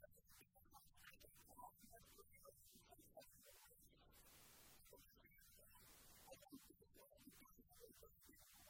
I think this was the